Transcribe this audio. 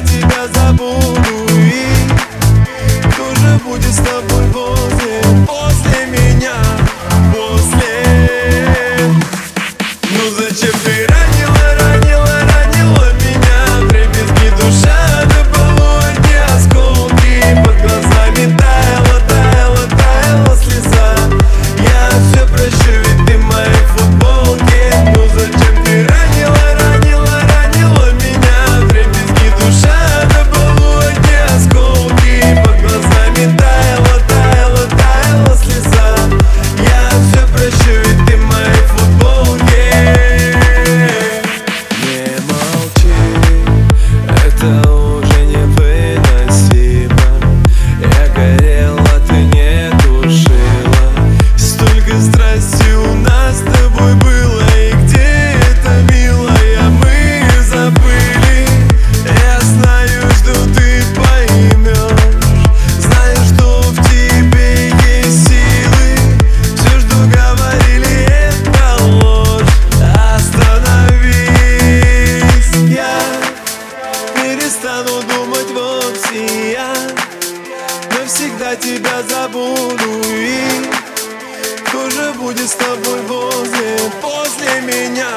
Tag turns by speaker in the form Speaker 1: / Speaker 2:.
Speaker 1: de Deus. всегда тебя забуду И кто же будет с тобой возле, после меня?